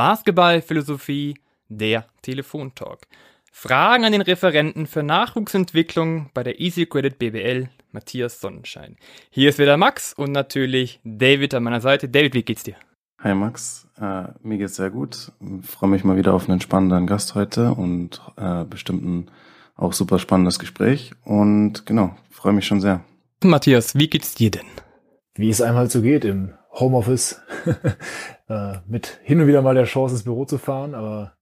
Basketballphilosophie, der Telefontalk. Fragen an den Referenten für Nachwuchsentwicklung bei der Easy Credit BBL, Matthias Sonnenschein. Hier ist wieder Max und natürlich David an meiner Seite. David, wie geht's dir? Hi Max, äh, mir geht's sehr gut. Ich freue mich mal wieder auf einen spannenden Gast heute und äh, bestimmt ein auch super spannendes Gespräch. Und genau, freue mich schon sehr. Matthias, wie geht's dir denn? Wie es einmal so geht im Homeoffice, äh, mit hin und wieder mal der Chance ins Büro zu fahren, aber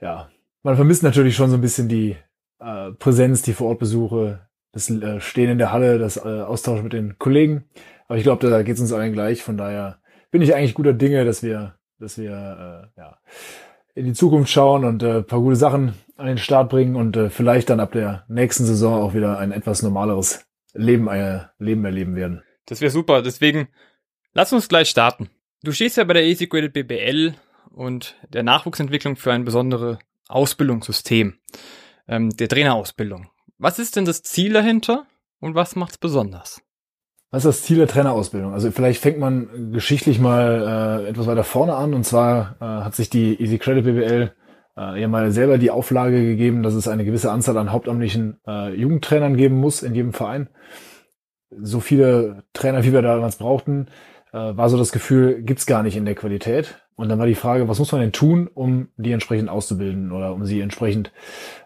ja, man vermisst natürlich schon so ein bisschen die äh, Präsenz, die Vorortbesuche, das äh, Stehen in der Halle, das äh, Austausch mit den Kollegen. Aber ich glaube, da geht es uns allen gleich. Von daher bin ich eigentlich guter Dinge, dass wir, dass wir äh, ja, in die Zukunft schauen und äh, paar gute Sachen an den Start bringen und äh, vielleicht dann ab der nächsten Saison auch wieder ein etwas normaleres Leben, äh, Leben erleben werden. Das wäre super. Deswegen lass uns gleich starten. Du stehst ja bei der Easy Graded BBL und der Nachwuchsentwicklung für ein besonderes Ausbildungssystem, ähm, der Trainerausbildung. Was ist denn das Ziel dahinter und was macht's besonders? Was ist das Ziel der Trainerausbildung? Also vielleicht fängt man geschichtlich mal äh, etwas weiter vorne an. Und zwar äh, hat sich die Easy Credit BBL äh, ja mal selber die Auflage gegeben, dass es eine gewisse Anzahl an hauptamtlichen äh, Jugendtrainern geben muss in jedem Verein. So viele Trainer, wie wir damals brauchten, äh, war so das Gefühl, gibt's gar nicht in der Qualität. Und dann war die Frage, was muss man denn tun, um die entsprechend auszubilden oder um sie entsprechend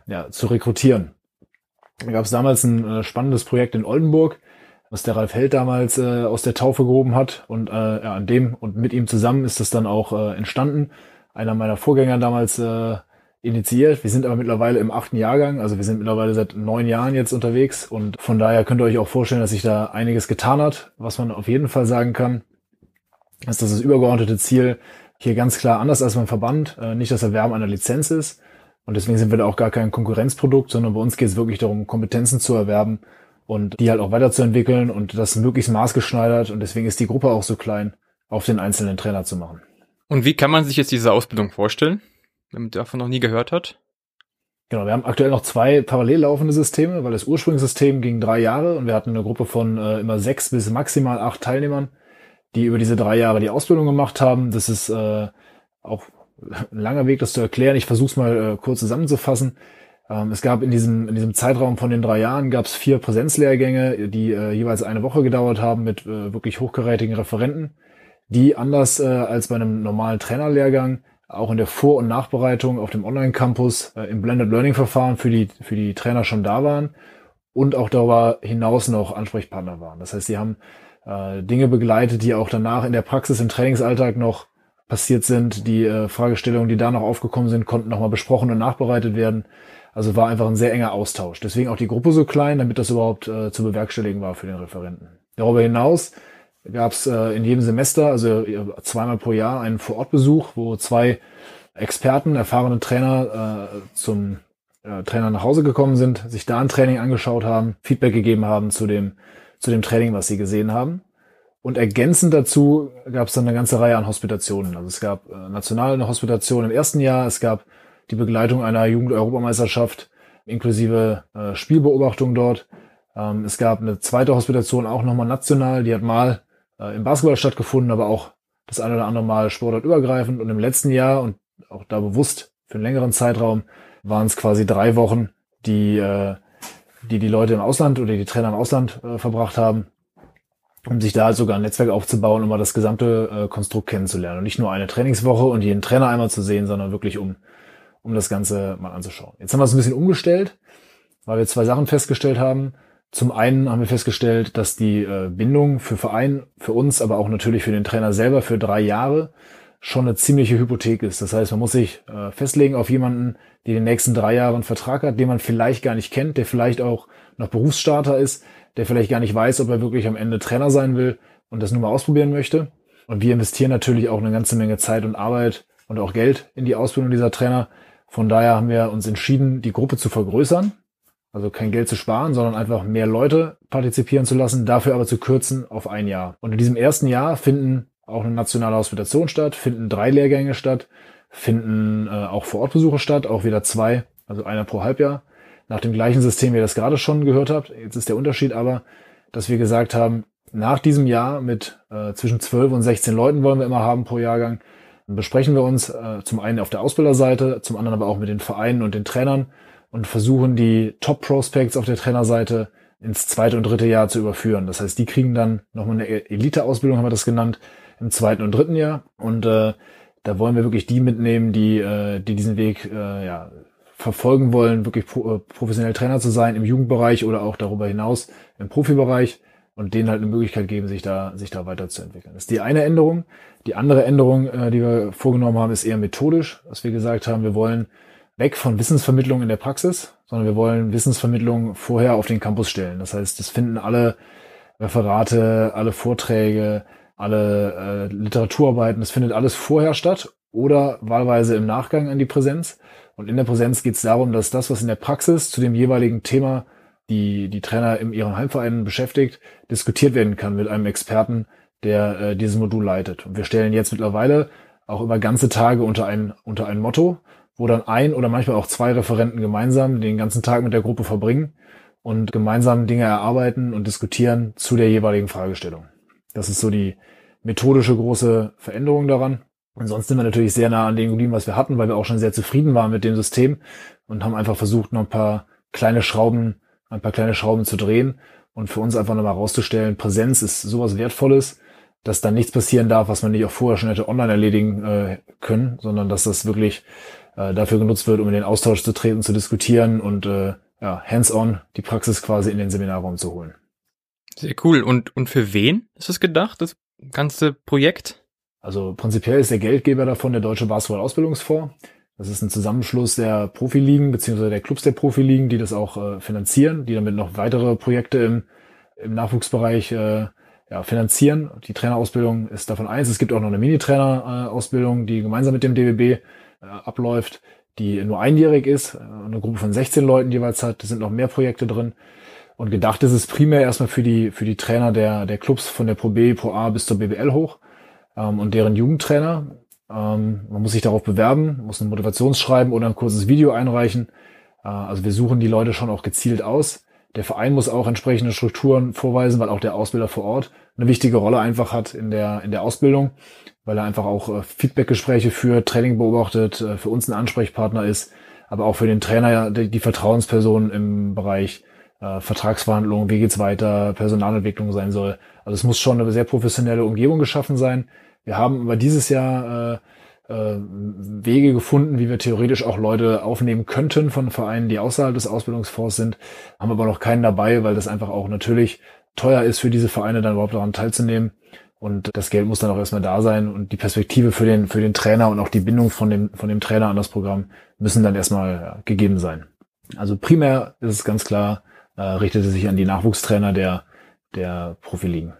ja, zu rekrutieren? Da gab es damals ein äh, spannendes Projekt in Oldenburg, was der Ralf Held damals äh, aus der Taufe gehoben hat. Und äh, ja, an dem und mit ihm zusammen ist das dann auch äh, entstanden. Einer meiner Vorgänger damals äh, initiiert. Wir sind aber mittlerweile im achten Jahrgang, also wir sind mittlerweile seit neun Jahren jetzt unterwegs und von daher könnt ihr euch auch vorstellen, dass sich da einiges getan hat. Was man auf jeden Fall sagen kann, ist, dass das übergeordnete Ziel hier ganz klar anders als beim Verband äh, nicht das Erwerben einer Lizenz ist. Und deswegen sind wir da auch gar kein Konkurrenzprodukt, sondern bei uns geht es wirklich darum, Kompetenzen zu erwerben und die halt auch weiterzuentwickeln und das möglichst maßgeschneidert. Und deswegen ist die Gruppe auch so klein, auf den einzelnen Trainer zu machen. Und wie kann man sich jetzt diese Ausbildung vorstellen, wenn man davon noch nie gehört hat? Genau, wir haben aktuell noch zwei parallel laufende Systeme, weil das Ursprungssystem ging drei Jahre und wir hatten eine Gruppe von äh, immer sechs bis maximal acht Teilnehmern, die über diese drei Jahre die Ausbildung gemacht haben. Das ist äh, auch ein langer Weg, das zu erklären. Ich versuche es mal äh, kurz zusammenzufassen. Ähm, es gab in diesem, in diesem Zeitraum von den drei Jahren gab es vier Präsenzlehrgänge, die äh, jeweils eine Woche gedauert haben mit äh, wirklich hochkarätigen Referenten, die anders äh, als bei einem normalen Trainerlehrgang auch in der Vor- und Nachbereitung auf dem Online-Campus äh, im Blended Learning-Verfahren für die, für die Trainer schon da waren und auch darüber hinaus noch Ansprechpartner waren. Das heißt, sie haben äh, Dinge begleitet, die auch danach in der Praxis im Trainingsalltag noch passiert sind. Die äh, Fragestellungen, die da noch aufgekommen sind, konnten nochmal besprochen und nachbereitet werden. Also war einfach ein sehr enger Austausch. Deswegen auch die Gruppe so klein, damit das überhaupt äh, zu bewerkstelligen war für den Referenten. Darüber hinaus gab es äh, in jedem Semester, also äh, zweimal pro Jahr, einen Vorortbesuch, wo zwei Experten, erfahrene Trainer äh, zum äh, Trainer nach Hause gekommen sind, sich da ein Training angeschaut haben, Feedback gegeben haben zu dem, zu dem Training, was sie gesehen haben. Und ergänzend dazu gab es dann eine ganze Reihe an Hospitationen. Also es gab äh, national eine Hospitation im ersten Jahr, es gap die Begleitung einer Jugend-Europameisterschaft inklusive äh, Spielbeobachtung dort. Ähm, es gab eine zweite Hospitation auch nochmal national, die hat mal äh, im Basketball stattgefunden, aber auch das eine oder andere Mal sportartübergreifend. Und im letzten Jahr und auch da bewusst für einen längeren Zeitraum waren es quasi drei Wochen, die, äh, die die Leute im Ausland oder die Trainer im Ausland äh, verbracht haben, um sich da halt sogar ein Netzwerk aufzubauen, um mal das gesamte äh, Konstrukt kennenzulernen. Und nicht nur eine Trainingswoche und jeden Trainer einmal zu sehen, sondern wirklich um, um das Ganze mal anzuschauen. Jetzt haben wir es ein bisschen umgestellt, weil wir zwei Sachen festgestellt haben. Zum einen haben wir festgestellt, dass die äh, Bindung für Verein, für uns, aber auch natürlich für den Trainer selber für drei Jahre schon eine ziemliche Hypothek ist. Das heißt, man muss sich äh, festlegen auf jemanden, der den nächsten drei Jahre einen Vertrag hat, den man vielleicht gar nicht kennt, der vielleicht auch noch Berufsstarter ist, der vielleicht gar nicht weiß, ob er wirklich am Ende Trainer sein will und das nur mal ausprobieren möchte. Und wir investieren natürlich auch eine ganze Menge Zeit und Arbeit und auch Geld in die Ausbildung dieser Trainer. Von daher haben wir uns entschieden, die Gruppe zu vergrößern also kein Geld zu sparen, sondern einfach mehr Leute partizipieren zu lassen, dafür aber zu kürzen auf ein Jahr. Und in diesem ersten Jahr finden auch eine nationale Hospitation statt, finden drei Lehrgänge statt, finden äh, auch Vorortbesuche statt, auch wieder zwei, also einer pro Halbjahr. Nach dem gleichen System, wie ihr das gerade schon gehört habt. Jetzt ist der Unterschied aber, dass wir gesagt haben, nach diesem Jahr mit äh, zwischen 12 und 16 Leuten wollen wir immer haben pro Jahrgang, Dann besprechen wir uns äh, zum einen auf der Ausbilderseite, zum anderen aber auch mit den Vereinen und den Trainern und versuchen die Top Prospects auf der Trainerseite ins zweite und dritte Jahr zu überführen. Das heißt, die kriegen dann nochmal eine Elite-Ausbildung, haben wir das genannt, im zweiten und dritten Jahr. Und äh, da wollen wir wirklich die mitnehmen, die, äh, die diesen Weg äh, ja, verfolgen wollen, wirklich pro, äh, professionell Trainer zu sein im Jugendbereich oder auch darüber hinaus im Profibereich und denen halt eine Möglichkeit geben, sich da, sich da weiterzuentwickeln. Das ist die eine Änderung. Die andere Änderung, äh, die wir vorgenommen haben, ist eher methodisch, dass wir gesagt haben, wir wollen weg von Wissensvermittlung in der Praxis, sondern wir wollen Wissensvermittlung vorher auf den Campus stellen. Das heißt, das finden alle Referate, alle Vorträge, alle äh, Literaturarbeiten, das findet alles vorher statt oder wahlweise im Nachgang an die Präsenz. Und in der Präsenz geht es darum, dass das, was in der Praxis zu dem jeweiligen Thema die die Trainer in ihren Heimvereinen beschäftigt, diskutiert werden kann mit einem Experten, der äh, dieses Modul leitet. Und wir stellen jetzt mittlerweile auch über ganze Tage unter ein, unter ein Motto, wo dann ein oder manchmal auch zwei Referenten gemeinsam den ganzen Tag mit der Gruppe verbringen und gemeinsam Dinge erarbeiten und diskutieren zu der jeweiligen Fragestellung. Das ist so die methodische große Veränderung daran. Ansonsten sind wir natürlich sehr nah an dem geblieben, was wir hatten, weil wir auch schon sehr zufrieden waren mit dem System und haben einfach versucht, noch ein paar kleine Schrauben, ein paar kleine Schrauben zu drehen und für uns einfach nochmal rauszustellen, Präsenz ist sowas Wertvolles, dass da nichts passieren darf, was man nicht auch vorher schon hätte online erledigen äh, können, sondern dass das wirklich äh, dafür genutzt wird, um in den Austausch zu treten, zu diskutieren und äh, ja, hands-on die Praxis quasi in den Seminarraum zu holen. Sehr cool. Und, und für wen ist es gedacht, das ganze Projekt? Also prinzipiell ist der Geldgeber davon der Deutsche Basketball-Ausbildungsfonds. Das ist ein Zusammenschluss der Profiligen beziehungsweise der Clubs der Profiligen, die das auch äh, finanzieren, die damit noch weitere Projekte im, im Nachwuchsbereich äh, ja, finanzieren. Die Trainerausbildung ist davon eins. Es gibt auch noch eine Mini-Trainer-Ausbildung, die gemeinsam mit dem DBB äh, abläuft, die nur einjährig ist, äh, eine Gruppe von 16 Leuten jeweils hat. Da sind noch mehr Projekte drin. Und gedacht ist es primär erstmal für die, für die Trainer der, der Clubs von der Pro B, Pro A bis zur BBL hoch ähm, und deren Jugendtrainer. Ähm, man muss sich darauf bewerben, muss ein Motivationsschreiben oder ein kurzes Video einreichen. Äh, also wir suchen die Leute schon auch gezielt aus. Der Verein muss auch entsprechende Strukturen vorweisen, weil auch der Ausbilder vor Ort eine wichtige Rolle einfach hat in der, in der Ausbildung weil er einfach auch äh, Feedbackgespräche führt, Training beobachtet, äh, für uns ein Ansprechpartner ist, aber auch für den Trainer die, die Vertrauensperson im Bereich äh, Vertragsverhandlungen, wie geht's weiter, Personalentwicklung sein soll. Also es muss schon eine sehr professionelle Umgebung geschaffen sein. Wir haben über dieses Jahr äh, äh, Wege gefunden, wie wir theoretisch auch Leute aufnehmen könnten von Vereinen, die außerhalb des Ausbildungsfonds sind, haben aber noch keinen dabei, weil das einfach auch natürlich teuer ist für diese Vereine dann überhaupt daran teilzunehmen. Und das Geld muss dann auch erstmal da sein und die Perspektive für den, für den Trainer und auch die Bindung von dem, von dem Trainer an das Programm müssen dann erstmal gegeben sein. Also primär ist es ganz klar, äh, richtet es sich an die Nachwuchstrainer der, der Profiligen.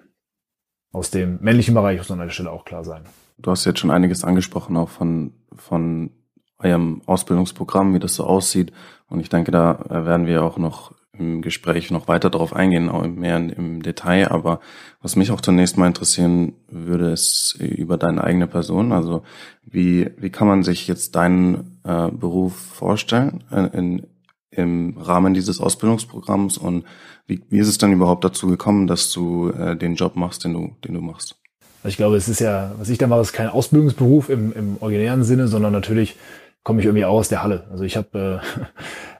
Aus dem männlichen Bereich muss an der Stelle auch klar sein. Du hast jetzt schon einiges angesprochen, auch von, von eurem Ausbildungsprogramm, wie das so aussieht. Und ich denke, da werden wir auch noch im Gespräch noch weiter darauf eingehen, auch mehr im Detail. Aber was mich auch zunächst mal interessieren würde, ist über deine eigene Person. Also wie, wie kann man sich jetzt deinen äh, Beruf vorstellen äh, in, im Rahmen dieses Ausbildungsprogramms und wie, wie ist es dann überhaupt dazu gekommen, dass du äh, den Job machst, den du, den du machst? Also ich glaube, es ist ja, was ich da mache, ist kein Ausbildungsberuf im, im originären Sinne, sondern natürlich komme ich irgendwie auch aus der Halle. Also ich habe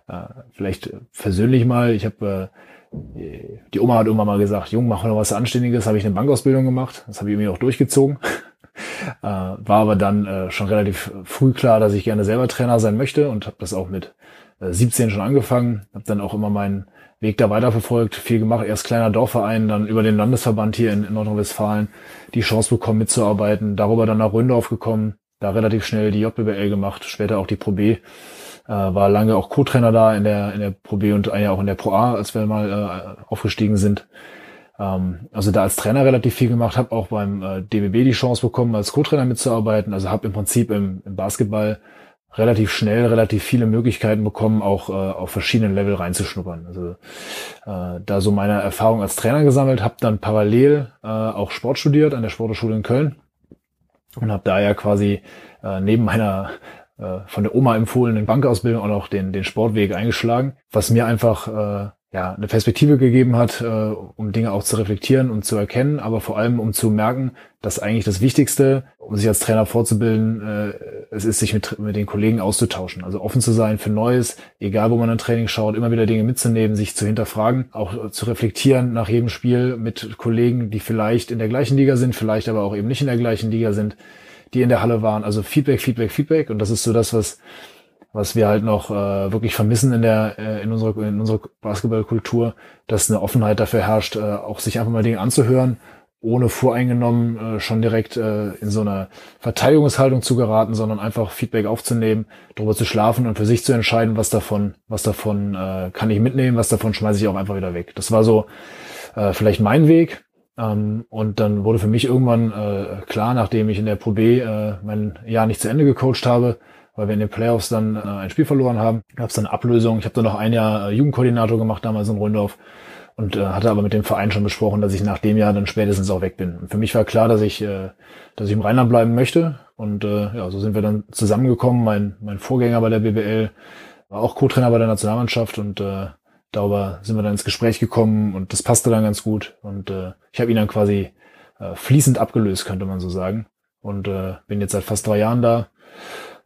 äh, äh, vielleicht persönlich mal, ich habe äh, die Oma hat irgendwann mal gesagt, Jung, mach mal was Anständiges, habe ich eine Bankausbildung gemacht. Das habe ich irgendwie auch durchgezogen. äh, war aber dann äh, schon relativ früh klar, dass ich gerne selber Trainer sein möchte und habe das auch mit 17 schon angefangen. Habe dann auch immer meinen Weg da weiterverfolgt, viel gemacht. Erst kleiner Dorfverein, dann über den Landesverband hier in, in Nordrhein-Westfalen die Chance bekommen mitzuarbeiten. Darüber dann nach Röndorf gekommen, da relativ schnell die JBL gemacht, später auch die Pro B. Äh, war lange auch Co-Trainer da in der, in der Pro B und ja auch in der Pro A, als wir mal äh, aufgestiegen sind. Ähm, also da als Trainer relativ viel gemacht, habe auch beim äh, DBB die Chance bekommen, als Co-Trainer mitzuarbeiten. Also habe im Prinzip im, im Basketball relativ schnell relativ viele Möglichkeiten bekommen, auch äh, auf verschiedenen Level reinzuschnuppern. Also äh, da so meine Erfahrung als Trainer gesammelt, habe dann parallel äh, auch Sport studiert an der Sporthochschule in Köln und habe da ja quasi äh, neben meiner äh, von der Oma empfohlenen Bankausbildung auch noch den, den Sportweg eingeschlagen, was mir einfach äh, ja, eine Perspektive gegeben hat, äh, um Dinge auch zu reflektieren und zu erkennen, aber vor allem um zu merken, dass eigentlich das Wichtigste, um sich als Trainer vorzubilden, äh, es ist, sich mit, mit den Kollegen auszutauschen. Also offen zu sein für Neues, egal wo man ein Training schaut, immer wieder Dinge mitzunehmen, sich zu hinterfragen, auch zu reflektieren nach jedem Spiel mit Kollegen, die vielleicht in der gleichen Liga sind, vielleicht aber auch eben nicht in der gleichen Liga sind, die in der Halle waren. Also Feedback, Feedback, Feedback. Und das ist so das, was was wir halt noch äh, wirklich vermissen in der äh, in unserer in unserer Basketballkultur, dass eine Offenheit dafür herrscht, äh, auch sich einfach mal Dinge anzuhören, ohne voreingenommen äh, schon direkt äh, in so eine Verteidigungshaltung zu geraten, sondern einfach Feedback aufzunehmen, darüber zu schlafen und für sich zu entscheiden, was davon was davon äh, kann ich mitnehmen, was davon schmeiße ich auch einfach wieder weg. Das war so äh, vielleicht mein Weg. Ähm, und dann wurde für mich irgendwann äh, klar, nachdem ich in der Pro B äh, mein Jahr nicht zu Ende gecoacht habe, weil wir in den Playoffs dann äh, ein Spiel verloren haben. Gab es dann Ablösung. Ich habe dann noch ein Jahr äh, Jugendkoordinator gemacht damals in Rundorf und äh, hatte aber mit dem Verein schon besprochen, dass ich nach dem Jahr dann spätestens auch weg bin. Und für mich war klar, dass ich, äh, dass ich im Rheinland bleiben möchte. Und äh, ja, so sind wir dann zusammengekommen. Mein, mein Vorgänger bei der BBL war auch Co-Trainer bei der Nationalmannschaft und äh, darüber sind wir dann ins Gespräch gekommen und das passte dann ganz gut. Und äh, ich habe ihn dann quasi äh, fließend abgelöst, könnte man so sagen. Und äh, bin jetzt seit fast drei Jahren da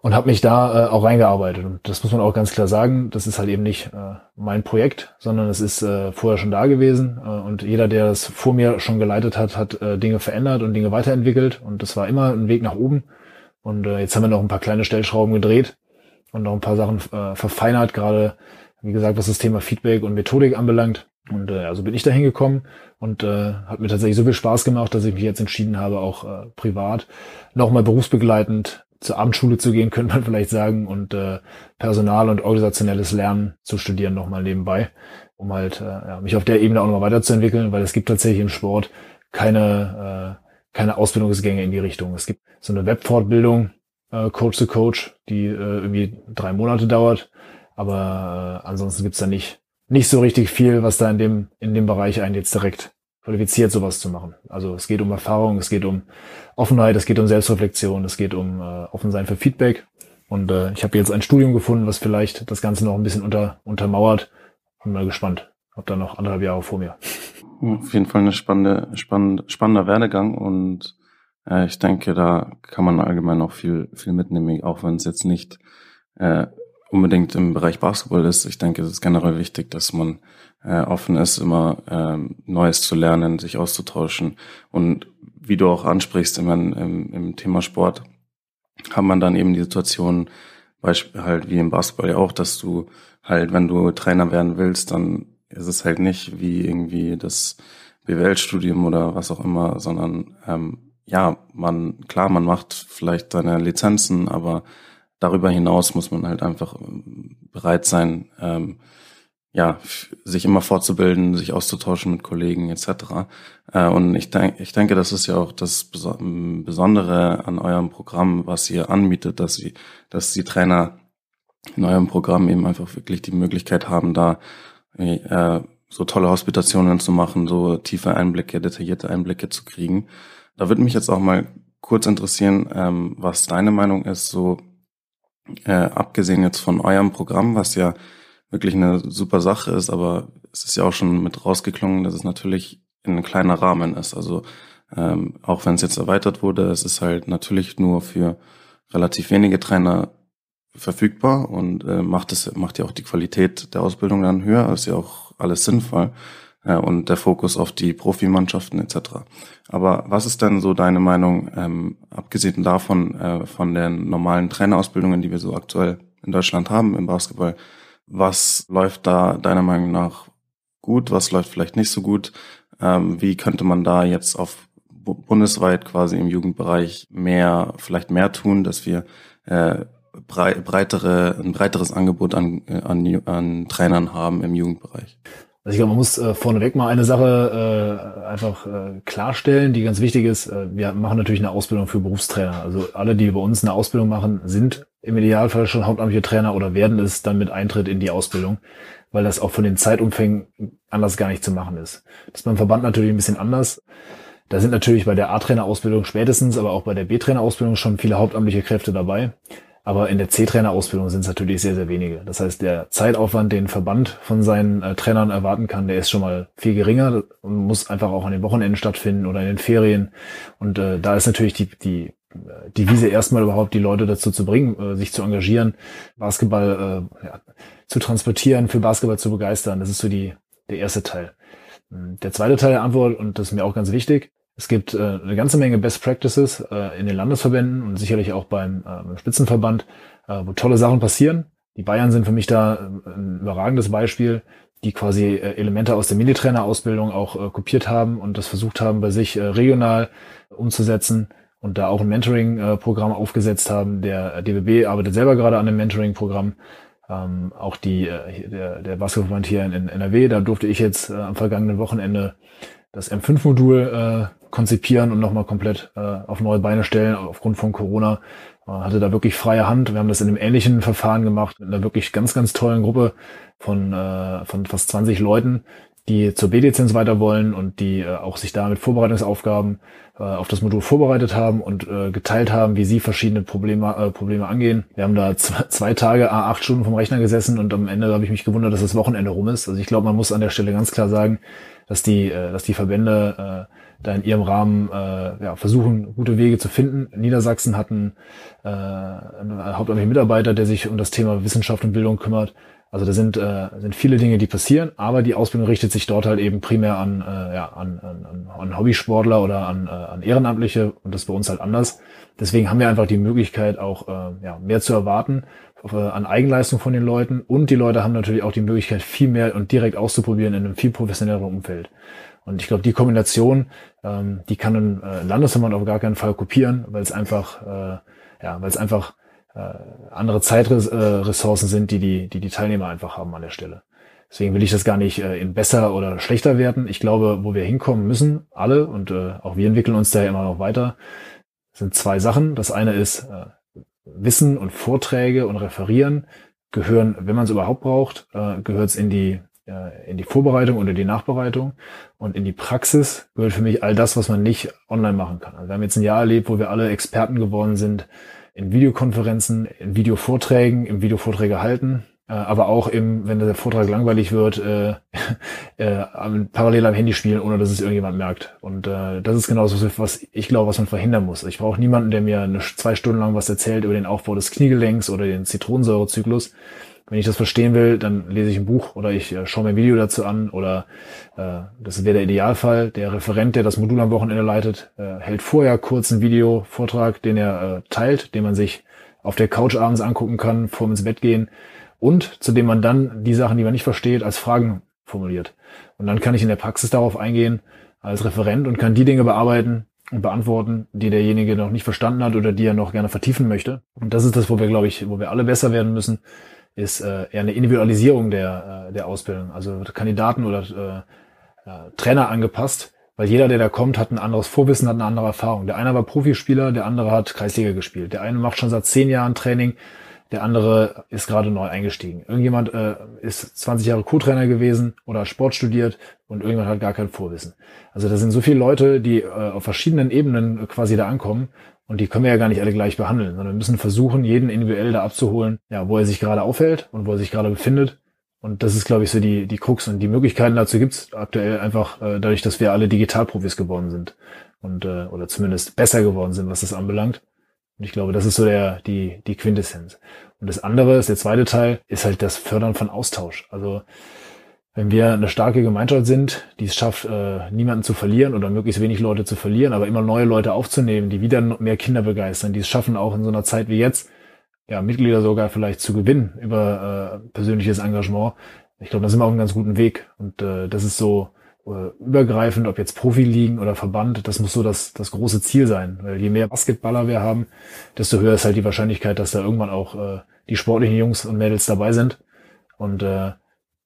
und habe mich da äh, auch reingearbeitet. Und das muss man auch ganz klar sagen, das ist halt eben nicht äh, mein Projekt, sondern es ist äh, vorher schon da gewesen. Äh, und jeder, der das vor mir schon geleitet hat, hat äh, Dinge verändert und Dinge weiterentwickelt. Und das war immer ein Weg nach oben. Und äh, jetzt haben wir noch ein paar kleine Stellschrauben gedreht und noch ein paar Sachen äh, verfeinert, gerade wie gesagt, was das Thema Feedback und Methodik anbelangt. Und äh, also bin ich da hingekommen und äh, hat mir tatsächlich so viel Spaß gemacht, dass ich mich jetzt entschieden habe, auch äh, privat nochmal berufsbegleitend zur Abendschule zu gehen, könnte man vielleicht sagen, und äh, Personal und organisationelles Lernen zu studieren nochmal nebenbei, um halt äh, ja, mich auf der Ebene auch nochmal weiterzuentwickeln, weil es gibt tatsächlich im Sport keine, äh, keine Ausbildungsgänge in die Richtung. Es gibt so eine Webfortbildung, äh, Coach to Coach, die äh, irgendwie drei Monate dauert, aber äh, ansonsten gibt's da nicht, nicht so richtig viel, was da in dem, in dem Bereich einen jetzt direkt qualifiziert, sowas zu machen. Also es geht um Erfahrung, es geht um Offenheit, es geht um Selbstreflexion, es geht um äh, Offensein für Feedback. Und äh, ich habe jetzt ein Studium gefunden, was vielleicht das Ganze noch ein bisschen unter, untermauert. Bin mal gespannt. Hab da noch anderthalb Jahre vor mir. Auf jeden Fall eine spannende, spannend, spannender Werdegang und äh, ich denke, da kann man allgemein auch viel, viel mitnehmen, auch wenn es jetzt nicht äh, unbedingt im Bereich Basketball ist. Ich denke, es ist generell wichtig, dass man äh, offen ist, immer ähm, Neues zu lernen, sich auszutauschen. Und wie du auch ansprichst, immer im, im Thema Sport, hat man dann eben die Situation, Beispiel halt wie im Basketball ja auch, dass du halt, wenn du Trainer werden willst, dann ist es halt nicht wie irgendwie das BWL-Studium oder was auch immer, sondern ähm, ja, man, klar, man macht vielleicht seine Lizenzen, aber darüber hinaus muss man halt einfach ähm, bereit sein, ähm, ja, sich immer fortzubilden, sich auszutauschen mit Kollegen etc. Äh, und ich denke, ich denke, das ist ja auch das Besondere an eurem Programm, was ihr anbietet, dass sie, dass die Trainer in eurem Programm eben einfach wirklich die Möglichkeit haben, da äh, so tolle Hospitationen zu machen, so tiefe Einblicke, detaillierte Einblicke zu kriegen. Da würde mich jetzt auch mal kurz interessieren, ähm, was deine Meinung ist, so äh, abgesehen jetzt von eurem Programm, was ja wirklich eine super Sache ist, aber es ist ja auch schon mit rausgeklungen, dass es natürlich in ein kleiner Rahmen ist. Also ähm, auch wenn es jetzt erweitert wurde, es ist halt natürlich nur für relativ wenige Trainer verfügbar und äh, macht es macht ja auch die Qualität der Ausbildung dann höher, ist ja auch alles sinnvoll äh, und der Fokus auf die Profimannschaften etc. Aber was ist denn so deine Meinung, ähm, abgesehen davon äh, von den normalen Trainerausbildungen, die wir so aktuell in Deutschland haben im Basketball, was läuft da deiner Meinung nach gut? Was läuft vielleicht nicht so gut? Ähm, wie könnte man da jetzt auf bundesweit quasi im Jugendbereich mehr, vielleicht mehr tun, dass wir äh, brei breitere, ein breiteres Angebot an, äh, an, an Trainern haben im Jugendbereich? Also ich glaube, man muss äh, vorneweg mal eine Sache äh, einfach äh, klarstellen, die ganz wichtig ist. Äh, wir machen natürlich eine Ausbildung für Berufstrainer. Also alle, die bei uns eine Ausbildung machen, sind im Idealfall schon hauptamtliche Trainer oder werden es dann mit Eintritt in die Ausbildung, weil das auch von den Zeitumfängen anders gar nicht zu machen ist. Das ist beim Verband natürlich ein bisschen anders. Da sind natürlich bei der A-Trainer-Ausbildung spätestens, aber auch bei der B-Trainer-Ausbildung schon viele hauptamtliche Kräfte dabei. Aber in der C-Trainer-Ausbildung sind es natürlich sehr, sehr wenige. Das heißt, der Zeitaufwand, den Verband von seinen äh, Trainern erwarten kann, der ist schon mal viel geringer und muss einfach auch an den Wochenenden stattfinden oder in den Ferien. Und äh, da ist natürlich die, die die Wiese erstmal überhaupt die Leute dazu zu bringen, äh, sich zu engagieren, Basketball äh, ja, zu transportieren, für Basketball zu begeistern. Das ist so die, der erste Teil. Der zweite Teil der Antwort, und das ist mir auch ganz wichtig, es gibt äh, eine ganze Menge Best Practices äh, in den Landesverbänden und sicherlich auch beim, äh, Spitzenverband, äh, wo tolle Sachen passieren. Die Bayern sind für mich da äh, ein überragendes Beispiel, die quasi äh, Elemente aus der Militrainer-Ausbildung auch äh, kopiert haben und das versucht haben, bei sich äh, regional umzusetzen und da auch ein Mentoring-Programm aufgesetzt haben. Der DBB arbeitet selber gerade an einem Mentoring-Programm. Ähm, auch die, äh, der, der Basketballverband hier in, NRW, da durfte ich jetzt äh, am vergangenen Wochenende das M5-Modul äh, konzipieren und nochmal komplett äh, auf neue Beine stellen aufgrund von Corona. Man hatte da wirklich freie Hand. Wir haben das in einem ähnlichen Verfahren gemacht, mit einer wirklich ganz, ganz tollen Gruppe von, äh, von fast 20 Leuten, die zur B-Lizenz weiter wollen und die äh, auch sich da mit Vorbereitungsaufgaben äh, auf das Modul vorbereitet haben und äh, geteilt haben, wie sie verschiedene Probleme, äh, Probleme angehen. Wir haben da zwei, Tage, acht Stunden vom Rechner gesessen und am Ende habe ich mich gewundert, dass das Wochenende rum ist. Also ich glaube, man muss an der Stelle ganz klar sagen, dass die, äh, dass die Verbände äh, da in ihrem Rahmen äh, ja, versuchen, gute Wege zu finden. Niedersachsen hatten äh, einen hauptamtlichen Mitarbeiter, der sich um das Thema Wissenschaft und Bildung kümmert. Also da sind, äh, sind viele Dinge, die passieren, aber die Ausbildung richtet sich dort halt eben primär an, äh, ja, an, an, an Hobbysportler oder an, äh, an Ehrenamtliche und das ist bei uns halt anders. Deswegen haben wir einfach die Möglichkeit, auch äh, ja, mehr zu erwarten äh, an Eigenleistung von den Leuten und die Leute haben natürlich auch die Möglichkeit, viel mehr und direkt auszuprobieren in einem viel professionelleren Umfeld. Und ich glaube, die Kombination, ähm, die kann ein äh, Landesverband auf gar keinen Fall kopieren, weil es einfach, äh, ja, weil es einfach andere Zeitressourcen sind, die die, die die Teilnehmer einfach haben an der Stelle. Deswegen will ich das gar nicht äh, in besser oder schlechter werten. Ich glaube, wo wir hinkommen müssen, alle, und äh, auch wir entwickeln uns da ja immer noch weiter, sind zwei Sachen. Das eine ist äh, Wissen und Vorträge und Referieren gehören, wenn man es überhaupt braucht, äh, gehört es in die in die Vorbereitung in die Nachbereitung und in die Praxis gehört für mich all das, was man nicht online machen kann. Also wir haben jetzt ein Jahr erlebt, wo wir alle Experten geworden sind in Videokonferenzen, in Videovorträgen, im Videovorträge halten, äh, aber auch im, wenn der Vortrag langweilig wird, äh, äh, parallel am Handy spielen, ohne dass es irgendjemand merkt. Und äh, das ist genau das, was ich glaube, was man verhindern muss. Ich brauche niemanden, der mir eine, zwei Stunden lang was erzählt über den Aufbau des Kniegelenks oder den Zitronensäurezyklus wenn ich das verstehen will, dann lese ich ein Buch oder ich äh, schaue mir ein Video dazu an oder äh, das wäre der Idealfall. Der Referent, der das Modul am Wochenende leitet, äh, hält vorher kurz einen Videovortrag, den er äh, teilt, den man sich auf der Couch abends angucken kann, vor ins Bett gehen und zu dem man dann die Sachen, die man nicht versteht, als Fragen formuliert. Und dann kann ich in der Praxis darauf eingehen als Referent und kann die Dinge bearbeiten, und beantworten, die derjenige noch nicht verstanden hat oder die er noch gerne vertiefen möchte. Und das ist das, wo wir, glaube ich, wo wir alle besser werden müssen, ist äh, eher eine Individualisierung der, äh, der Ausbildung. Also Kandidaten oder äh, äh, Trainer angepasst, weil jeder, der da kommt, hat ein anderes Vorwissen, hat eine andere Erfahrung. Der eine war Profispieler, der andere hat Kreisliga gespielt. Der eine macht schon seit zehn Jahren Training, der andere ist gerade neu eingestiegen. Irgendjemand äh, ist 20 Jahre Co-Trainer gewesen oder Sport studiert und irgendjemand hat gar kein Vorwissen. Also da sind so viele Leute, die äh, auf verschiedenen Ebenen quasi da ankommen und die können wir ja gar nicht alle gleich behandeln, sondern wir müssen versuchen, jeden individuell da abzuholen, ja, wo er sich gerade aufhält und wo er sich gerade befindet. Und das ist, glaube ich, so die, die Krux. Und die Möglichkeiten dazu gibt's aktuell einfach äh, dadurch, dass wir alle Digitalprofis geworden sind. Und, äh, oder zumindest besser geworden sind, was das anbelangt. Und ich glaube, das ist so der, die, die Quintessenz. Und das andere ist, der zweite Teil, ist halt das Fördern von Austausch. Also wenn wir eine starke Gemeinschaft sind, die es schafft, äh, niemanden zu verlieren oder möglichst wenig Leute zu verlieren, aber immer neue Leute aufzunehmen, die wieder mehr Kinder begeistern, die es schaffen, auch in so einer Zeit wie jetzt, ja, Mitglieder sogar vielleicht zu gewinnen über äh, persönliches Engagement. Ich glaube, da sind wir auf einem ganz guten Weg. Und äh, das ist so äh, übergreifend, ob jetzt Profiligen oder Verband, das muss so das, das große Ziel sein. Weil je mehr Basketballer wir haben, desto höher ist halt die Wahrscheinlichkeit, dass da irgendwann auch äh, die sportlichen Jungs und Mädels dabei sind. Und äh,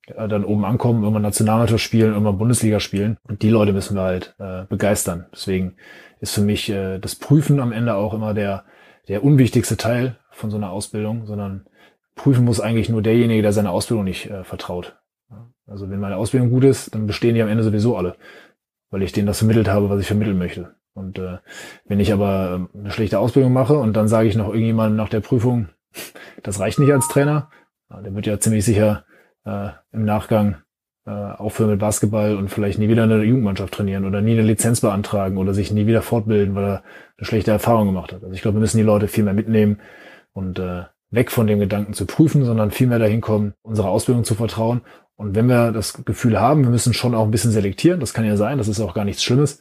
äh, dann oben ankommen, irgendwann Nationalmannschaft spielen, irgendwann Bundesliga spielen. Und die Leute müssen wir halt äh, begeistern. Deswegen ist für mich äh, das Prüfen am Ende auch immer der, der unwichtigste Teil von so einer Ausbildung, sondern prüfen muss eigentlich nur derjenige, der seine Ausbildung nicht äh, vertraut. Also wenn meine Ausbildung gut ist, dann bestehen die am Ende sowieso alle, weil ich denen das vermittelt habe, was ich vermitteln möchte. Und äh, wenn ich aber ähm, eine schlechte Ausbildung mache und dann sage ich noch irgendjemand nach der Prüfung, Das reicht nicht als Trainer. Der wird ja ziemlich sicher äh, im Nachgang äh, aufhören mit Basketball und vielleicht nie wieder eine Jugendmannschaft trainieren oder nie eine Lizenz beantragen oder sich nie wieder fortbilden, weil er eine schlechte Erfahrung gemacht hat. Also ich glaube, wir müssen die Leute viel mehr mitnehmen und äh, weg von dem Gedanken zu prüfen, sondern viel mehr dahin kommen, unserer Ausbildung zu vertrauen. Und wenn wir das Gefühl haben, wir müssen schon auch ein bisschen selektieren, das kann ja sein, das ist auch gar nichts Schlimmes,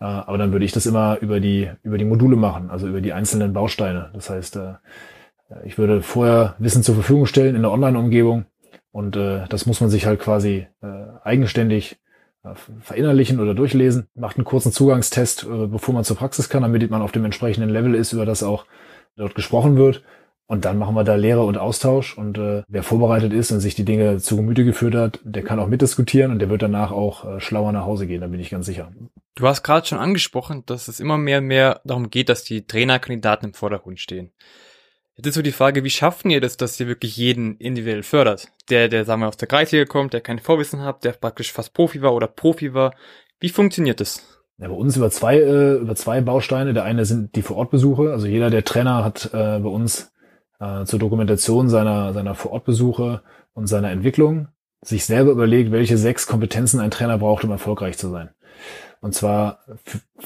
äh, aber dann würde ich das immer über die, über die Module machen, also über die einzelnen Bausteine. Das heißt, äh, ich würde vorher Wissen zur Verfügung stellen in der Online-Umgebung und äh, das muss man sich halt quasi äh, eigenständig äh, verinnerlichen oder durchlesen. Macht einen kurzen Zugangstest, äh, bevor man zur Praxis kann, damit man auf dem entsprechenden Level ist, über das auch dort gesprochen wird. Und dann machen wir da Lehre und Austausch. Und äh, wer vorbereitet ist und sich die Dinge zu Gemüte geführt hat, der kann auch mitdiskutieren und der wird danach auch äh, schlauer nach Hause gehen, da bin ich ganz sicher. Du hast gerade schon angesprochen, dass es immer mehr und mehr darum geht, dass die Trainerkandidaten im Vordergrund stehen. Jetzt ist so die Frage, wie schaffen ihr das, dass ihr wirklich jeden individuell fördert? Der, der, sagen wir, aus der Kreisliga kommt, der kein Vorwissen hat, der praktisch fast Profi war oder Profi war. Wie funktioniert das? Ja, bei uns über zwei, äh, über zwei Bausteine. Der eine sind die Vorortbesuche. Also jeder der Trainer hat äh, bei uns äh, zur Dokumentation seiner, seiner Vorortbesuche und seiner Entwicklung sich selber überlegt, welche sechs Kompetenzen ein Trainer braucht, um erfolgreich zu sein. Und zwar,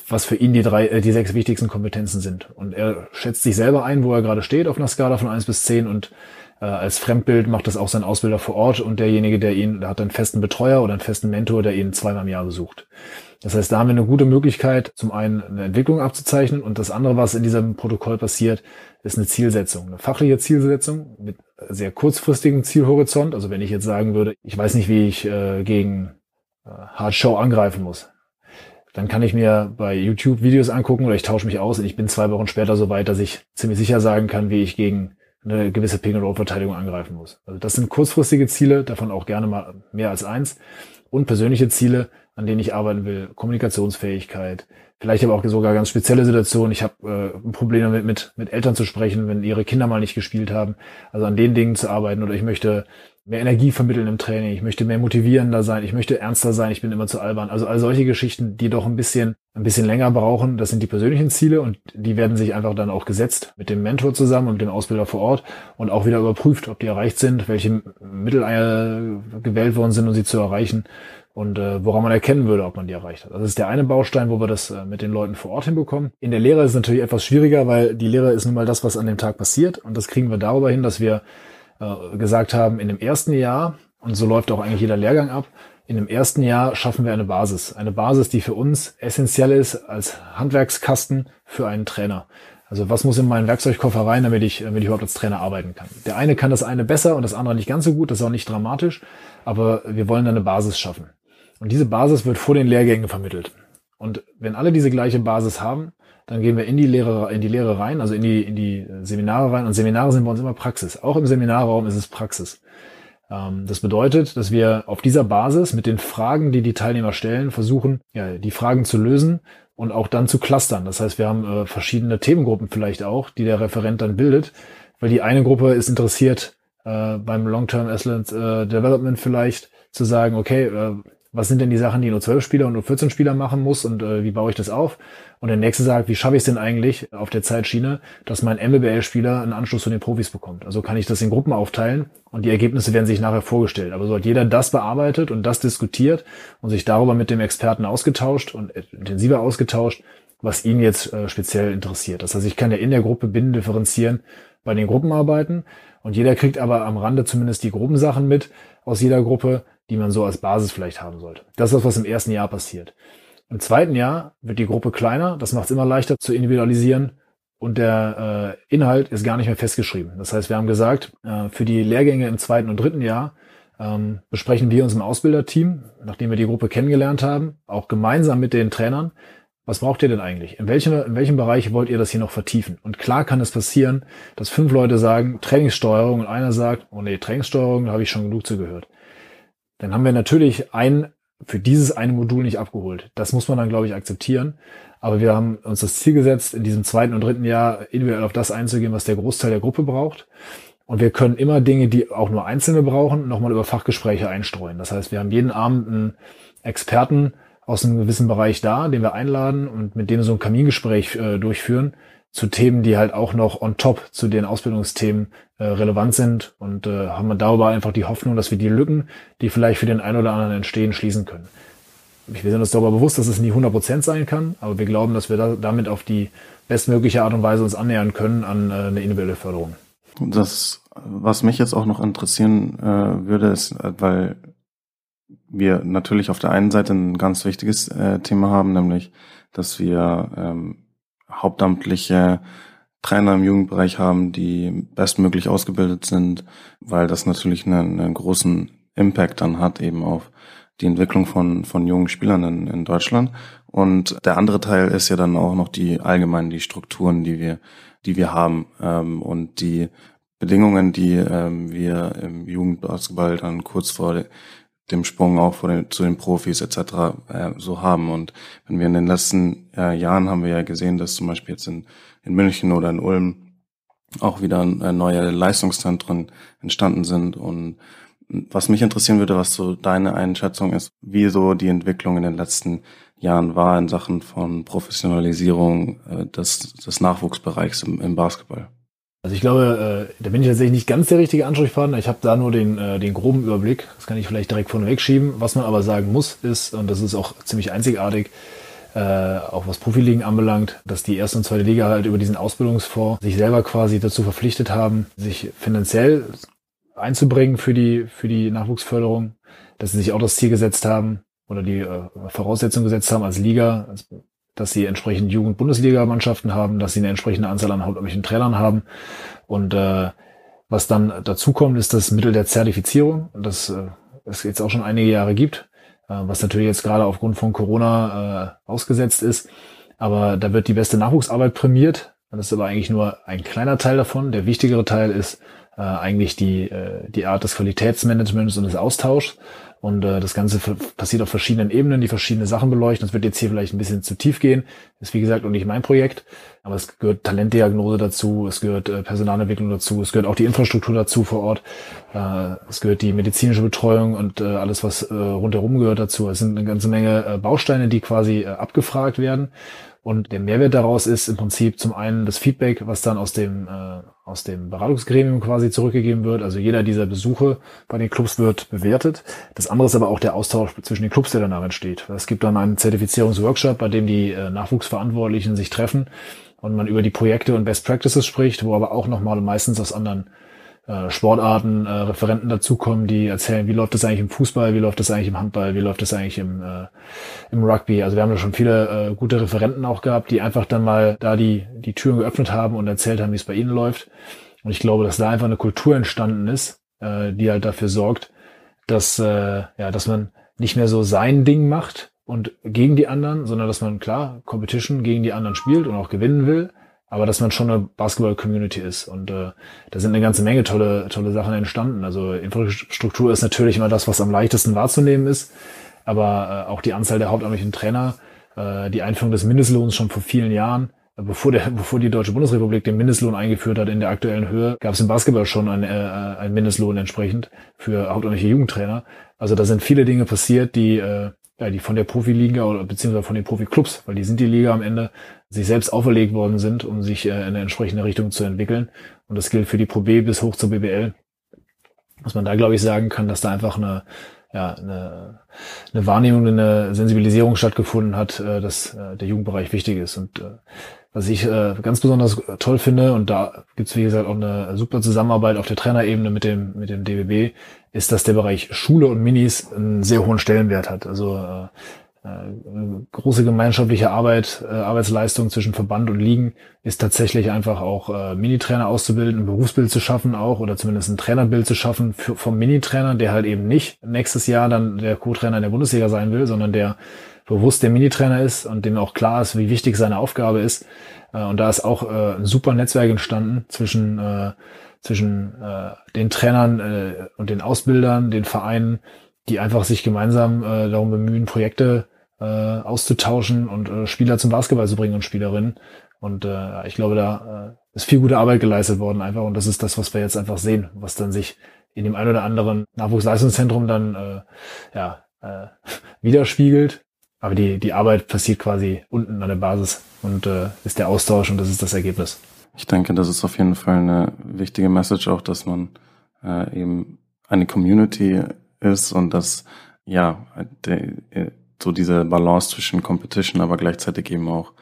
was für ihn die drei, äh, die sechs wichtigsten Kompetenzen sind. Und er schätzt sich selber ein, wo er gerade steht auf einer Skala von eins bis zehn und äh, als Fremdbild macht das auch sein Ausbilder vor Ort und derjenige, der ihn, der hat einen festen Betreuer oder einen festen Mentor, der ihn zweimal im Jahr besucht. Das heißt, da haben wir eine gute Möglichkeit, zum einen eine Entwicklung abzuzeichnen und das andere, was in diesem Protokoll passiert, ist eine Zielsetzung, eine fachliche Zielsetzung mit sehr kurzfristigem Zielhorizont. Also wenn ich jetzt sagen würde, ich weiß nicht, wie ich äh, gegen äh, Hard Show angreifen muss, dann kann ich mir bei YouTube Videos angucken oder ich tausche mich aus und ich bin zwei Wochen später so weit, dass ich ziemlich sicher sagen kann, wie ich gegen eine gewisse Pick-and-Roll-Verteidigung angreifen muss. Also das sind kurzfristige Ziele, davon auch gerne mal mehr als eins und persönliche Ziele, an denen ich arbeiten will. Kommunikationsfähigkeit, vielleicht aber auch sogar ganz spezielle Situationen. Ich habe äh, Probleme mit, mit, mit Eltern zu sprechen, wenn ihre Kinder mal nicht gespielt haben. Also an den Dingen zu arbeiten oder ich möchte mehr Energie vermitteln im Training, ich möchte mehr motivierender sein, ich möchte ernster sein, ich bin immer zu albern. Also all solche Geschichten, die doch ein bisschen, ein bisschen länger brauchen, das sind die persönlichen Ziele und die werden sich einfach dann auch gesetzt mit dem Mentor zusammen und mit dem Ausbilder vor Ort und auch wieder überprüft, ob die erreicht sind, welche Mittel äh, gewählt worden sind, um sie zu erreichen und äh, woran man erkennen würde, ob man die erreicht hat. Das ist der eine Baustein, wo wir das äh, mit den Leuten vor Ort hinbekommen. In der Lehre ist es natürlich etwas schwieriger, weil die Lehre ist nun mal das, was an dem Tag passiert und das kriegen wir darüber hin, dass wir äh, gesagt haben, in dem ersten Jahr, und so läuft auch eigentlich jeder Lehrgang ab, in dem ersten Jahr schaffen wir eine Basis. Eine Basis, die für uns essentiell ist als Handwerkskasten für einen Trainer. Also was muss in meinen Werkzeugkoffer rein, damit ich, damit ich überhaupt als Trainer arbeiten kann. Der eine kann das eine besser und das andere nicht ganz so gut, das ist auch nicht dramatisch, aber wir wollen eine Basis schaffen. Und diese Basis wird vor den Lehrgängen vermittelt. Und wenn alle diese gleiche Basis haben, dann gehen wir in die Lehre, in die Lehre rein, also in die, in die Seminare rein. Und Seminare sind bei uns immer Praxis. Auch im Seminarraum ist es Praxis. Ähm, das bedeutet, dass wir auf dieser Basis mit den Fragen, die die Teilnehmer stellen, versuchen, ja, die Fragen zu lösen und auch dann zu clustern. Das heißt, wir haben äh, verschiedene Themengruppen vielleicht auch, die der Referent dann bildet, weil die eine Gruppe ist interessiert, äh, beim Long-Term Excellent äh, Development vielleicht zu sagen, okay, was sind denn die Sachen, die nur 12 Spieler und nur 14 Spieler machen muss und äh, wie baue ich das auf? Und der nächste sagt, wie schaffe ich es denn eigentlich auf der Zeitschiene, dass mein MBBL-Spieler einen Anschluss von den Profis bekommt? Also kann ich das in Gruppen aufteilen und die Ergebnisse werden sich nachher vorgestellt. Aber so hat jeder das bearbeitet und das diskutiert und sich darüber mit dem Experten ausgetauscht und intensiver ausgetauscht, was ihn jetzt äh, speziell interessiert. Das heißt, ich kann ja in der Gruppe binnen differenzieren bei den Gruppenarbeiten und jeder kriegt aber am Rande zumindest die groben Sachen mit aus jeder Gruppe, die man so als Basis vielleicht haben sollte. Das ist das, was im ersten Jahr passiert. Im zweiten Jahr wird die Gruppe kleiner, das macht es immer leichter zu individualisieren und der äh, Inhalt ist gar nicht mehr festgeschrieben. Das heißt, wir haben gesagt, äh, für die Lehrgänge im zweiten und dritten Jahr ähm, besprechen wir uns im Ausbilderteam, nachdem wir die Gruppe kennengelernt haben, auch gemeinsam mit den Trainern, was braucht ihr denn eigentlich? In welchem, in welchem Bereich wollt ihr das hier noch vertiefen? Und klar kann es passieren, dass fünf Leute sagen Trainingssteuerung und einer sagt, oh nee, Trainingssteuerung, da habe ich schon genug zugehört dann haben wir natürlich ein für dieses eine Modul nicht abgeholt. Das muss man dann, glaube ich, akzeptieren. Aber wir haben uns das Ziel gesetzt, in diesem zweiten und dritten Jahr individuell auf das einzugehen, was der Großteil der Gruppe braucht. Und wir können immer Dinge, die auch nur Einzelne brauchen, nochmal über Fachgespräche einstreuen. Das heißt, wir haben jeden Abend einen Experten aus einem gewissen Bereich da, den wir einladen und mit dem so ein Kamingespräch äh, durchführen, zu Themen, die halt auch noch on top zu den Ausbildungsthemen äh, relevant sind und äh, haben wir darüber einfach die Hoffnung, dass wir die Lücken, die vielleicht für den einen oder anderen entstehen, schließen können. Wir sind uns darüber bewusst, dass es nie 100% sein kann, aber wir glauben, dass wir da, damit auf die bestmögliche Art und Weise uns annähern können an äh, eine individuelle Förderung. Das, was mich jetzt auch noch interessieren äh, würde, ist, äh, weil wir natürlich auf der einen Seite ein ganz wichtiges äh, Thema haben, nämlich, dass wir ähm, hauptamtliche Trainer im Jugendbereich haben, die bestmöglich ausgebildet sind, weil das natürlich einen, einen großen Impact dann hat eben auf die Entwicklung von, von jungen Spielern in, in Deutschland. Und der andere Teil ist ja dann auch noch die allgemein die Strukturen, die wir, die wir haben ähm, und die Bedingungen, die ähm, wir im Jugendbasketball dann kurz vor dem Sprung auch den, zu den Profis etc. Äh, so haben. Und wenn wir in den letzten äh, Jahren haben wir ja gesehen, dass zum Beispiel jetzt in, in München oder in Ulm auch wieder äh, neue Leistungszentren entstanden sind und was mich interessieren würde, was so deine Einschätzung ist, wie so die Entwicklung in den letzten Jahren war in Sachen von Professionalisierung äh, des, des Nachwuchsbereichs im, im Basketball. Also ich glaube, äh, da bin ich tatsächlich nicht ganz der richtige Ansprechpartner. Ich habe da nur den, äh, den groben Überblick. Das kann ich vielleicht direkt vorneweg schieben. Was man aber sagen muss, ist, und das ist auch ziemlich einzigartig, äh, auch was Profiligen anbelangt, dass die erste und zweite Liga halt über diesen Ausbildungsfonds sich selber quasi dazu verpflichtet haben, sich finanziell einzubringen für die, für die Nachwuchsförderung, dass sie sich auch das Ziel gesetzt haben oder die äh, Voraussetzung gesetzt haben als Liga, als, dass sie entsprechend Jugend-Bundesliga-Mannschaften haben, dass sie eine entsprechende Anzahl an hauptamtlichen Trainern haben. Und äh, was dann dazu kommt, ist das Mittel der Zertifizierung, das äh, es jetzt auch schon einige Jahre gibt, äh, was natürlich jetzt gerade aufgrund von Corona äh, ausgesetzt ist. Aber da wird die beste Nachwuchsarbeit prämiert. Das ist aber eigentlich nur ein kleiner Teil davon. Der wichtigere Teil ist äh, eigentlich die, äh, die Art des Qualitätsmanagements und des Austauschs. Und äh, das Ganze passiert auf verschiedenen Ebenen, die verschiedene Sachen beleuchten. Das wird jetzt hier vielleicht ein bisschen zu tief gehen. Ist wie gesagt auch nicht mein Projekt. Aber es gehört Talentdiagnose dazu, es gehört äh, Personalentwicklung dazu, es gehört auch die Infrastruktur dazu vor Ort. Äh, es gehört die medizinische Betreuung und äh, alles, was äh, rundherum gehört dazu. Es sind eine ganze Menge äh, Bausteine, die quasi äh, abgefragt werden. Und der Mehrwert daraus ist im Prinzip zum einen das Feedback, was dann aus dem, äh, aus dem Beratungsgremium quasi zurückgegeben wird. Also jeder dieser Besuche bei den Clubs wird bewertet. Das andere ist aber auch der Austausch zwischen den Clubs, der danach entsteht. Es gibt dann einen Zertifizierungsworkshop, bei dem die äh, Nachwuchsverantwortlichen sich treffen und man über die Projekte und Best Practices spricht, wo aber auch nochmal meistens aus anderen äh, Sportarten äh, Referenten dazukommen, die erzählen, wie läuft das eigentlich im Fußball, wie läuft das eigentlich im Handball, wie läuft das eigentlich im, äh, im Rugby. Also wir haben da schon viele äh, gute Referenten auch gehabt, die einfach dann mal da die, die Türen geöffnet haben und erzählt haben, wie es bei ihnen läuft. Und ich glaube, dass da einfach eine Kultur entstanden ist, äh, die halt dafür sorgt, dass, äh, ja, dass man nicht mehr so sein Ding macht und gegen die anderen, sondern dass man klar Competition gegen die anderen spielt und auch gewinnen will, aber dass man schon eine Basketball-Community ist. Und äh, da sind eine ganze Menge tolle, tolle Sachen entstanden. Also Infrastruktur ist natürlich immer das, was am leichtesten wahrzunehmen ist, aber äh, auch die Anzahl der hauptamtlichen Trainer, äh, die Einführung des Mindestlohns schon vor vielen Jahren, äh, bevor, der, bevor die Deutsche Bundesrepublik den Mindestlohn eingeführt hat in der aktuellen Höhe, gab es im Basketball schon einen, äh, einen Mindestlohn entsprechend für hauptamtliche Jugendtrainer. Also da sind viele Dinge passiert, die äh, ja, die von der Profiliga oder beziehungsweise von den Profiklubs, weil die sind die Liga am Ende, sich selbst auferlegt worden sind, um sich äh, in eine entsprechende Richtung zu entwickeln. Und das gilt für die Pro B bis hoch zur BBL. Was man da, glaube ich, sagen kann, dass da einfach eine, ja, eine, eine Wahrnehmung, eine Sensibilisierung stattgefunden hat, äh, dass äh, der Jugendbereich wichtig ist. Und äh, was ich äh, ganz besonders toll finde, und da gibt's wie gesagt auch eine super Zusammenarbeit auf der Trainerebene mit dem, mit dem DBB, ist, dass der Bereich Schule und Minis einen sehr hohen Stellenwert hat. Also äh, große gemeinschaftliche Arbeit, äh, Arbeitsleistung zwischen Verband und Ligen ist tatsächlich einfach auch äh, Minitrainer auszubilden, ein Berufsbild zu schaffen auch oder zumindest ein Trainerbild zu schaffen für, vom Minitrainer, der halt eben nicht nächstes Jahr dann der Co-Trainer in der Bundesliga sein will, sondern der bewusst der Minitrainer ist und dem auch klar ist, wie wichtig seine Aufgabe ist. Äh, und da ist auch äh, ein super Netzwerk entstanden zwischen, äh, zwischen den Trainern und den Ausbildern, den Vereinen, die einfach sich gemeinsam darum bemühen, Projekte auszutauschen und Spieler zum Basketball zu bringen und Spielerinnen. Und äh, ich glaube, da äh, ist viel gute Arbeit geleistet worden einfach. Und das ist das, was wir jetzt einfach sehen, was dann sich in dem ein oder anderen Nachwuchsleistungszentrum dann äh, ja, äh, widerspiegelt Aber die, die Arbeit passiert quasi unten an der Basis und äh, ist der Austausch und das ist das Ergebnis. Ich denke, das ist auf jeden Fall eine wichtige Message auch, dass man äh, eben eine Community ist und dass ja de, so diese Balance zwischen Competition, aber gleichzeitig eben auch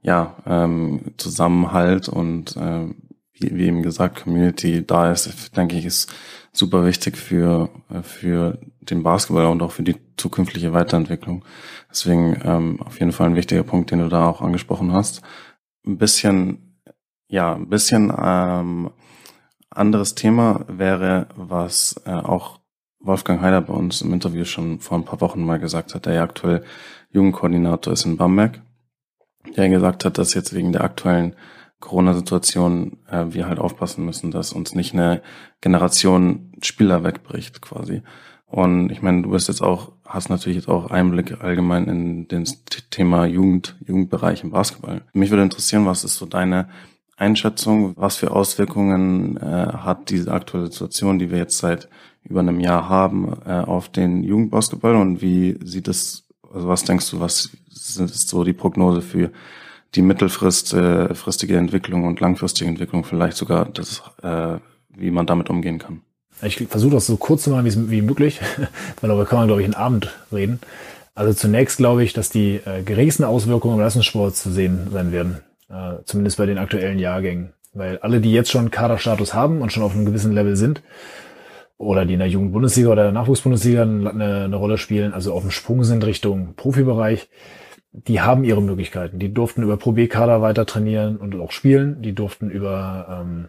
ja ähm, Zusammenhalt und äh, wie, wie eben gesagt Community da ist, denke ich, ist super wichtig für für den Basketball und auch für die zukünftige Weiterentwicklung. Deswegen ähm, auf jeden Fall ein wichtiger Punkt, den du da auch angesprochen hast. Ein bisschen, ja, ein bisschen ähm, anderes Thema wäre, was äh, auch Wolfgang Heider bei uns im Interview schon vor ein paar Wochen mal gesagt hat, der ja aktuell Jugendkoordinator ist in Bamberg, der gesagt hat, dass jetzt wegen der aktuellen Corona-Situation äh, wir halt aufpassen müssen, dass uns nicht eine Generation Spieler wegbricht quasi. Und ich meine, du bist jetzt auch, hast natürlich jetzt auch Einblick allgemein in das Thema Jugend, Jugendbereich im Basketball. Mich würde interessieren, was ist so deine Einschätzung, was für Auswirkungen äh, hat diese aktuelle Situation, die wir jetzt seit über einem Jahr haben, äh, auf den Jugendbasketball und wie sieht es, also was denkst du, was sind so die Prognose für die mittelfristige äh, Entwicklung und langfristige Entwicklung, vielleicht sogar das, äh, wie man damit umgehen kann? Ich versuche das so kurz zu machen wie, wie möglich, weil darüber kann man, glaube ich, einen Abend reden. Also zunächst glaube ich, dass die äh, geringsten Auswirkungen im Leistungssport zu sehen sein werden. Äh, zumindest bei den aktuellen Jahrgängen. Weil alle, die jetzt schon Kaderstatus haben und schon auf einem gewissen Level sind, oder die in der Jugendbundesliga oder der Nachwuchsbundesliga eine, eine Rolle spielen, also auf dem Sprung sind Richtung Profibereich, die haben ihre Möglichkeiten. Die durften über Pro B-Kader weiter trainieren und auch spielen. Die durften über ähm,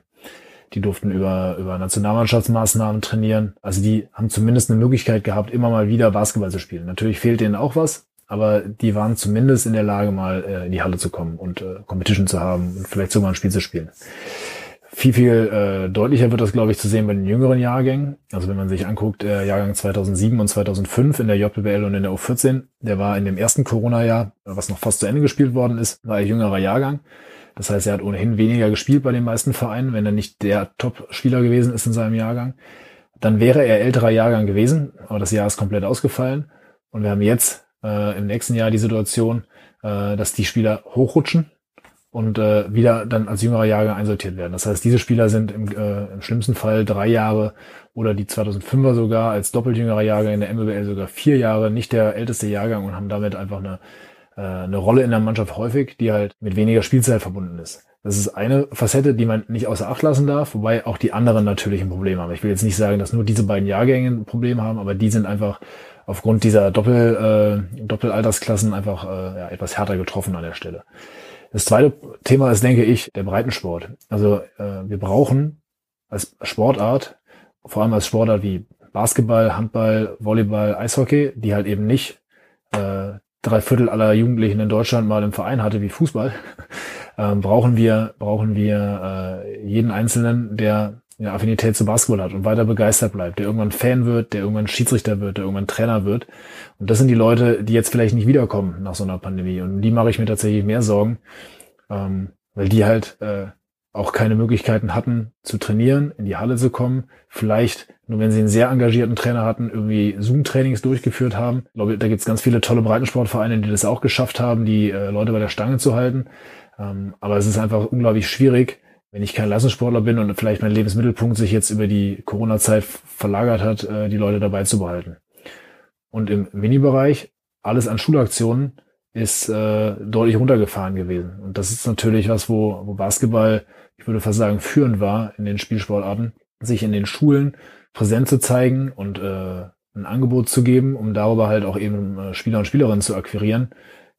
die durften über, über Nationalmannschaftsmaßnahmen trainieren. Also die haben zumindest eine Möglichkeit gehabt, immer mal wieder Basketball zu spielen. Natürlich fehlt denen auch was, aber die waren zumindest in der Lage, mal äh, in die Halle zu kommen und äh, Competition zu haben und vielleicht sogar ein Spiel zu spielen. Viel, viel äh, deutlicher wird das, glaube ich, zu sehen bei den jüngeren Jahrgängen. Also wenn man sich anguckt, äh, Jahrgang 2007 und 2005 in der JBL und in der U14, der war in dem ersten Corona-Jahr, was noch fast zu Ende gespielt worden ist, war ein jüngerer Jahrgang. Das heißt, er hat ohnehin weniger gespielt bei den meisten Vereinen, wenn er nicht der Top-Spieler gewesen ist in seinem Jahrgang. Dann wäre er älterer Jahrgang gewesen, aber das Jahr ist komplett ausgefallen. Und wir haben jetzt äh, im nächsten Jahr die Situation, äh, dass die Spieler hochrutschen und äh, wieder dann als jüngerer Jahrgang einsortiert werden. Das heißt, diese Spieler sind im, äh, im schlimmsten Fall drei Jahre oder die 2005er sogar als doppelt jüngerer Jahrgang in der MBL sogar vier Jahre, nicht der älteste Jahrgang und haben damit einfach eine äh, eine Rolle in der Mannschaft häufig, die halt mit weniger Spielzeit verbunden ist. Das ist eine Facette, die man nicht außer Acht lassen darf, wobei auch die anderen natürlich ein Problem haben. Ich will jetzt nicht sagen, dass nur diese beiden Jahrgänge ein Problem haben, aber die sind einfach aufgrund dieser Doppel, äh, Doppelaltersklassen einfach äh, ja, etwas härter getroffen an der Stelle. Das zweite Thema ist, denke ich, der Breitensport. Also äh, wir brauchen als Sportart, vor allem als Sportart wie Basketball, Handball, Volleyball, Eishockey, die halt eben nicht äh, drei Viertel aller Jugendlichen in Deutschland mal im Verein hatte wie Fußball, ähm, brauchen wir, brauchen wir äh, jeden Einzelnen, der eine Affinität zu Basketball hat und weiter begeistert bleibt, der irgendwann Fan wird, der irgendwann Schiedsrichter wird, der irgendwann Trainer wird. Und das sind die Leute, die jetzt vielleicht nicht wiederkommen nach so einer Pandemie. Und die mache ich mir tatsächlich mehr Sorgen, ähm, weil die halt äh, auch keine Möglichkeiten hatten zu trainieren, in die Halle zu kommen. Vielleicht, nur wenn sie einen sehr engagierten Trainer hatten, irgendwie Zoom-Trainings durchgeführt haben. Ich glaube, da gibt es ganz viele tolle Breitensportvereine, die das auch geschafft haben, die äh, Leute bei der Stange zu halten. Ähm, aber es ist einfach unglaublich schwierig, wenn ich kein Leistungssportler bin und vielleicht mein Lebensmittelpunkt sich jetzt über die Corona-Zeit verlagert hat, äh, die Leute dabei zu behalten. Und im Mini-Bereich, alles an Schulaktionen ist äh, deutlich runtergefahren gewesen. Und das ist natürlich was, wo, wo Basketball ich würde fast sagen, führend war in den Spielsportarten, sich in den Schulen präsent zu zeigen und äh, ein Angebot zu geben, um darüber halt auch eben äh, Spieler und Spielerinnen zu akquirieren.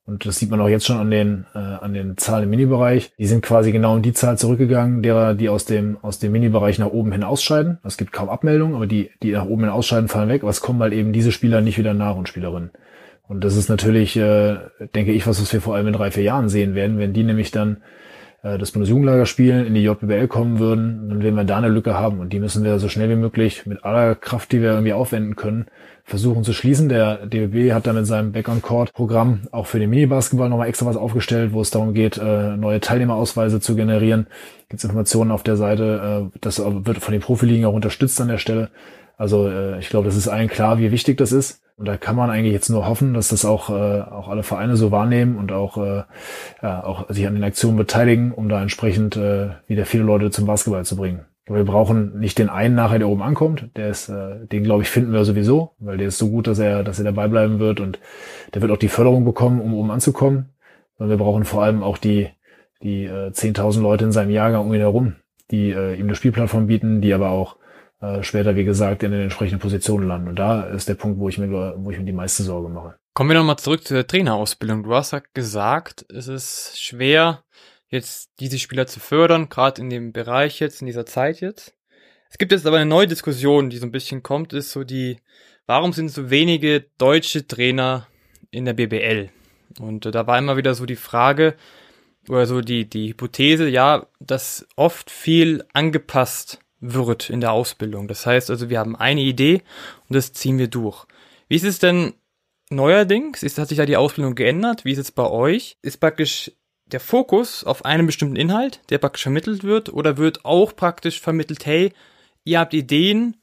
Und das sieht man auch jetzt schon an den, äh, an den Zahlen im Minibereich. Die sind quasi genau in die Zahl zurückgegangen, derer, die aus dem, aus dem Minibereich nach oben hin ausscheiden. Es gibt kaum Abmeldungen, aber die, die nach oben hin ausscheiden, fallen weg. Aber es kommen halt eben diese Spieler nicht wieder nach und Spielerinnen. Und das ist natürlich, äh, denke ich, was, was wir vor allem in drei, vier Jahren sehen werden, wenn die nämlich dann äh, das Bundesjugendlager spielen, in die JBL kommen würden, dann werden wir da eine Lücke haben. Und die müssen wir so schnell wie möglich mit aller Kraft, die wir irgendwie aufwenden können, versuchen zu schließen. Der DBB hat da mit seinem Back-on-Court-Programm auch für den Mini-Basketball nochmal extra was aufgestellt, wo es darum geht, äh, neue Teilnehmerausweise zu generieren. Gibt es Informationen auf der Seite, äh, das wird von den Profiligen auch unterstützt an der Stelle. Also ich glaube, das ist allen klar, wie wichtig das ist. Und da kann man eigentlich jetzt nur hoffen, dass das auch, äh, auch alle Vereine so wahrnehmen und auch, äh, ja, auch sich an den Aktionen beteiligen, um da entsprechend äh, wieder viele Leute zum Basketball zu bringen. Wir brauchen nicht den einen nachher, der oben ankommt. Der ist, äh, den glaube ich, finden wir sowieso, weil der ist so gut, dass er, dass er dabei bleiben wird und der wird auch die Förderung bekommen, um oben anzukommen. Und wir brauchen vor allem auch die, die äh, 10.000 Leute in seinem Jahrgang um ihn herum, die äh, ihm eine Spielplattform bieten, die aber auch äh, später, wie gesagt, in den entsprechenden Positionen landen. Und da ist der Punkt, wo ich mir, wo ich mir die meiste Sorge mache. Kommen wir nochmal zurück zur Trainerausbildung. Du hast ja gesagt, es ist schwer, jetzt diese Spieler zu fördern, gerade in dem Bereich jetzt, in dieser Zeit jetzt. Es gibt jetzt aber eine neue Diskussion, die so ein bisschen kommt, ist so die, warum sind so wenige deutsche Trainer in der BBL? Und äh, da war immer wieder so die Frage, oder so die, die Hypothese, ja, dass oft viel angepasst wird in der Ausbildung. Das heißt also, wir haben eine Idee und das ziehen wir durch. Wie ist es denn neuerdings? Ist, hat sich da die Ausbildung geändert? Wie ist es bei euch? Ist praktisch der Fokus auf einen bestimmten Inhalt, der praktisch vermittelt wird, oder wird auch praktisch vermittelt, hey, ihr habt Ideen,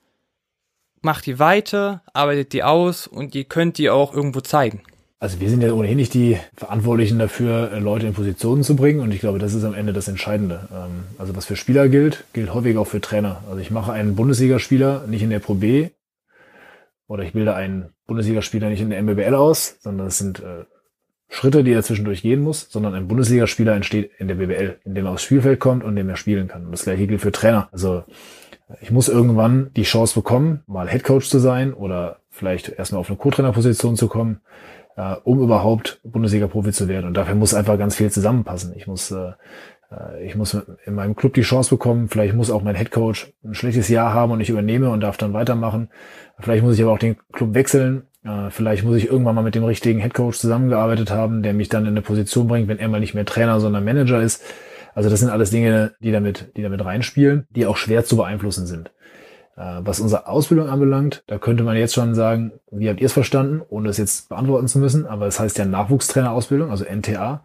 macht die weiter, arbeitet die aus und ihr könnt die auch irgendwo zeigen? Also wir sind ja ohnehin nicht die Verantwortlichen dafür, Leute in Positionen zu bringen und ich glaube, das ist am Ende das Entscheidende. Ähm, also was für Spieler gilt, gilt häufig auch für Trainer. Also ich mache einen Bundesligaspieler nicht in der Pro B oder ich bilde einen Bundesligaspieler nicht in der MBBL aus, sondern es sind äh, Schritte, die er zwischendurch gehen muss, sondern ein Bundesligaspieler entsteht in der BBL, indem er aufs Spielfeld kommt und indem er spielen kann. Und das gleiche gilt für Trainer. Also ich muss irgendwann die Chance bekommen, mal Headcoach zu sein oder vielleicht erstmal auf eine Co-Trainer-Position zu kommen äh, um überhaupt Bundesliga-Profi zu werden. Und dafür muss einfach ganz viel zusammenpassen. Ich muss, äh, äh, ich muss in meinem Club die Chance bekommen. Vielleicht muss auch mein Headcoach ein schlechtes Jahr haben und ich übernehme und darf dann weitermachen. Vielleicht muss ich aber auch den Club wechseln. Äh, vielleicht muss ich irgendwann mal mit dem richtigen Headcoach zusammengearbeitet haben, der mich dann in eine Position bringt, wenn er mal nicht mehr Trainer, sondern Manager ist. Also das sind alles Dinge, die damit, die damit reinspielen, die auch schwer zu beeinflussen sind. Äh, was unsere Ausbildung anbelangt, da könnte man jetzt schon sagen, wie habt ihr es verstanden, ohne es jetzt beantworten zu müssen, aber es das heißt ja Nachwuchstrainerausbildung, also NTA.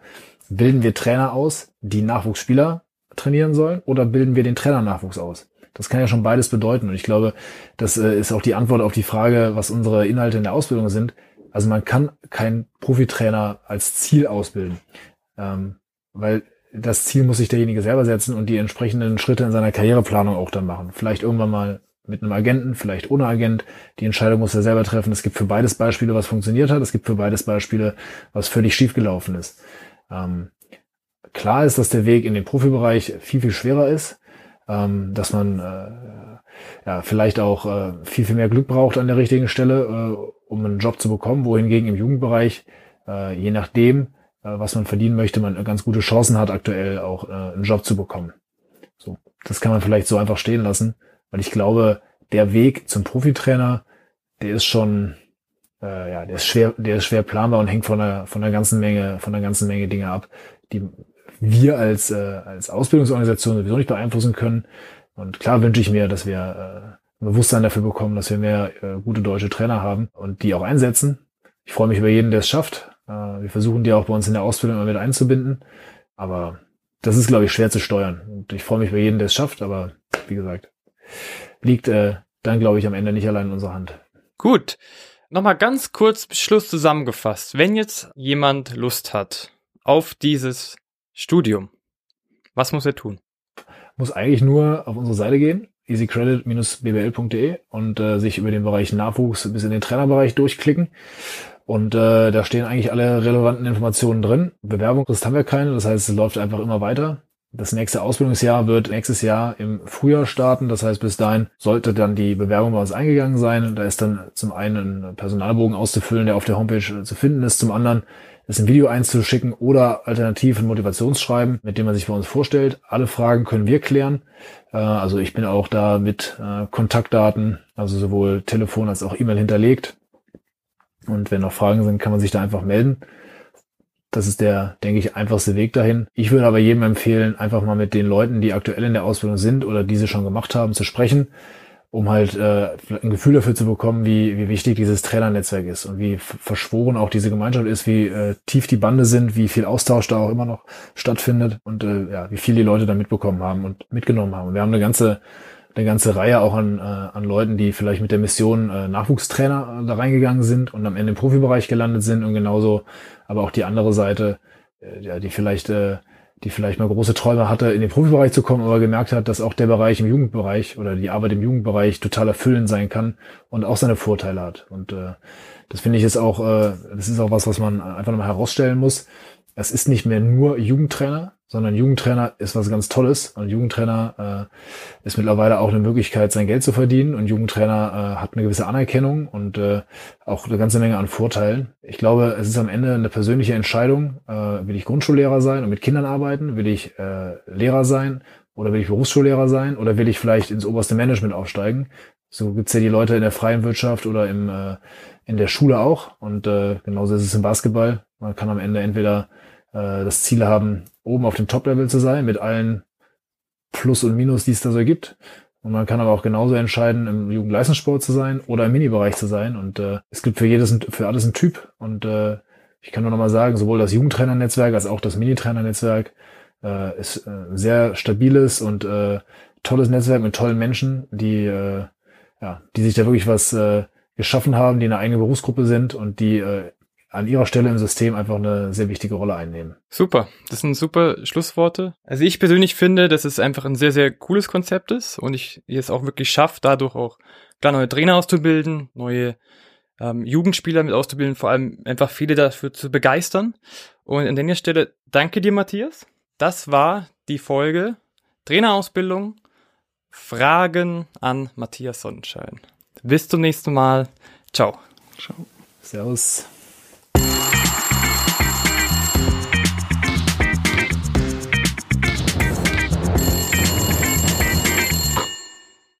Bilden wir Trainer aus, die Nachwuchsspieler trainieren sollen, oder bilden wir den Trainernachwuchs aus? Das kann ja schon beides bedeuten. Und ich glaube, das äh, ist auch die Antwort auf die Frage, was unsere Inhalte in der Ausbildung sind. Also man kann keinen Profitrainer als Ziel ausbilden, ähm, weil das Ziel muss sich derjenige selber setzen und die entsprechenden Schritte in seiner Karriereplanung auch dann machen. Vielleicht irgendwann mal mit einem Agenten, vielleicht ohne Agent. Die Entscheidung muss er selber treffen. Es gibt für beides Beispiele, was funktioniert hat. Es gibt für beides Beispiele, was völlig schiefgelaufen ist. Ähm, klar ist, dass der Weg in den Profibereich viel, viel schwerer ist, ähm, dass man äh, ja, vielleicht auch äh, viel, viel mehr Glück braucht an der richtigen Stelle, äh, um einen Job zu bekommen, wohingegen im Jugendbereich, äh, je nachdem, äh, was man verdienen möchte, man ganz gute Chancen hat, aktuell auch äh, einen Job zu bekommen. So, das kann man vielleicht so einfach stehen lassen. Weil ich glaube, der Weg zum Profitrainer, der ist schon, äh, ja, der ist schwer, der ist schwer planbar und hängt von der, von der ganzen Menge, von der ganzen Menge Dinge ab, die wir als, äh, als Ausbildungsorganisation sowieso nicht beeinflussen können. Und klar wünsche ich mir, dass wir äh, ein Bewusstsein dafür bekommen, dass wir mehr äh, gute deutsche Trainer haben und die auch einsetzen. Ich freue mich über jeden, der es schafft. Äh, wir versuchen die auch bei uns in der Ausbildung immer mit einzubinden. Aber das ist, glaube ich, schwer zu steuern. Und ich freue mich über jeden, der es schafft. Aber wie gesagt, liegt äh, dann, glaube ich, am Ende nicht allein in unserer Hand. Gut. Nochmal ganz kurz Schluss zusammengefasst. Wenn jetzt jemand Lust hat auf dieses Studium, was muss er tun? Muss eigentlich nur auf unsere Seite gehen, easycredit-bbl.de und äh, sich über den Bereich Nachwuchs bis in den Trainerbereich durchklicken. Und äh, da stehen eigentlich alle relevanten Informationen drin. Bewerbung, das haben wir keine, das heißt, es läuft einfach immer weiter. Das nächste Ausbildungsjahr wird nächstes Jahr im Frühjahr starten. Das heißt, bis dahin sollte dann die Bewerbung bei uns eingegangen sein. Da ist dann zum einen ein Personalbogen auszufüllen, der auf der Homepage zu finden ist. Zum anderen ist ein Video einzuschicken oder alternativ ein Motivationsschreiben, mit dem man sich bei uns vorstellt. Alle Fragen können wir klären. Äh, also ich bin auch da mit äh, Kontaktdaten, also sowohl Telefon als auch E-Mail hinterlegt. Und wenn noch Fragen sind, kann man sich da einfach melden. Das ist der, denke ich, einfachste Weg dahin. Ich würde aber jedem empfehlen, einfach mal mit den Leuten, die aktuell in der Ausbildung sind oder diese schon gemacht haben, zu sprechen, um halt äh, ein Gefühl dafür zu bekommen, wie, wie wichtig dieses Trainernetzwerk ist und wie verschworen auch diese Gemeinschaft ist, wie äh, tief die Bande sind, wie viel Austausch da auch immer noch stattfindet und äh, ja, wie viel die Leute da mitbekommen haben und mitgenommen haben. Und wir haben eine ganze eine ganze Reihe auch an, äh, an Leuten, die vielleicht mit der Mission äh, Nachwuchstrainer äh, da reingegangen sind und am Ende im Profibereich gelandet sind und genauso aber auch die andere Seite, äh, ja, die vielleicht äh, die vielleicht mal große Träume hatte, in den Profibereich zu kommen, aber gemerkt hat, dass auch der Bereich im Jugendbereich oder die Arbeit im Jugendbereich total erfüllend sein kann und auch seine Vorteile hat. Und äh, das finde ich ist auch, äh, das ist auch was, was man einfach nochmal herausstellen muss. Es ist nicht mehr nur Jugendtrainer, sondern Jugendtrainer ist was ganz Tolles und Jugendtrainer äh, ist mittlerweile auch eine Möglichkeit, sein Geld zu verdienen und Jugendtrainer äh, hat eine gewisse Anerkennung und äh, auch eine ganze Menge an Vorteilen. Ich glaube, es ist am Ende eine persönliche Entscheidung, äh, will ich Grundschullehrer sein und mit Kindern arbeiten, will ich äh, Lehrer sein oder will ich Berufsschullehrer sein oder will ich vielleicht ins oberste Management aufsteigen. So gibt's ja die Leute in der freien Wirtschaft oder im, äh, in der Schule auch und äh, genauso ist es im Basketball. Man kann am Ende entweder äh, das Ziel haben, oben auf dem Top-Level zu sein, mit allen Plus und Minus, die es da so gibt. Und man kann aber auch genauso entscheiden, im Jugendleistungssport zu sein oder im Mini-Bereich zu sein. Und äh, es gibt für jedes, für alles einen Typ. Und äh, ich kann nur noch mal sagen, sowohl das Jugendtrainernetzwerk als auch das Mini-Trainernetzwerk äh, ist äh, sehr stabiles und äh, tolles Netzwerk mit tollen Menschen, die äh, ja, die sich da wirklich was äh, geschaffen haben, die eine eigene Berufsgruppe sind und die äh, an ihrer Stelle im System einfach eine sehr wichtige Rolle einnehmen. Super, das sind super Schlussworte. Also ich persönlich finde, dass es einfach ein sehr, sehr cooles Konzept ist und ich es auch wirklich schafft, dadurch auch klar neue Trainer auszubilden, neue ähm, Jugendspieler mit auszubilden, vor allem einfach viele dafür zu begeistern. Und an der Stelle danke dir, Matthias. Das war die Folge Trainerausbildung, Fragen an Matthias Sonnenschein. Bis zum nächsten Mal. Ciao. Ciao. Servus. Bye.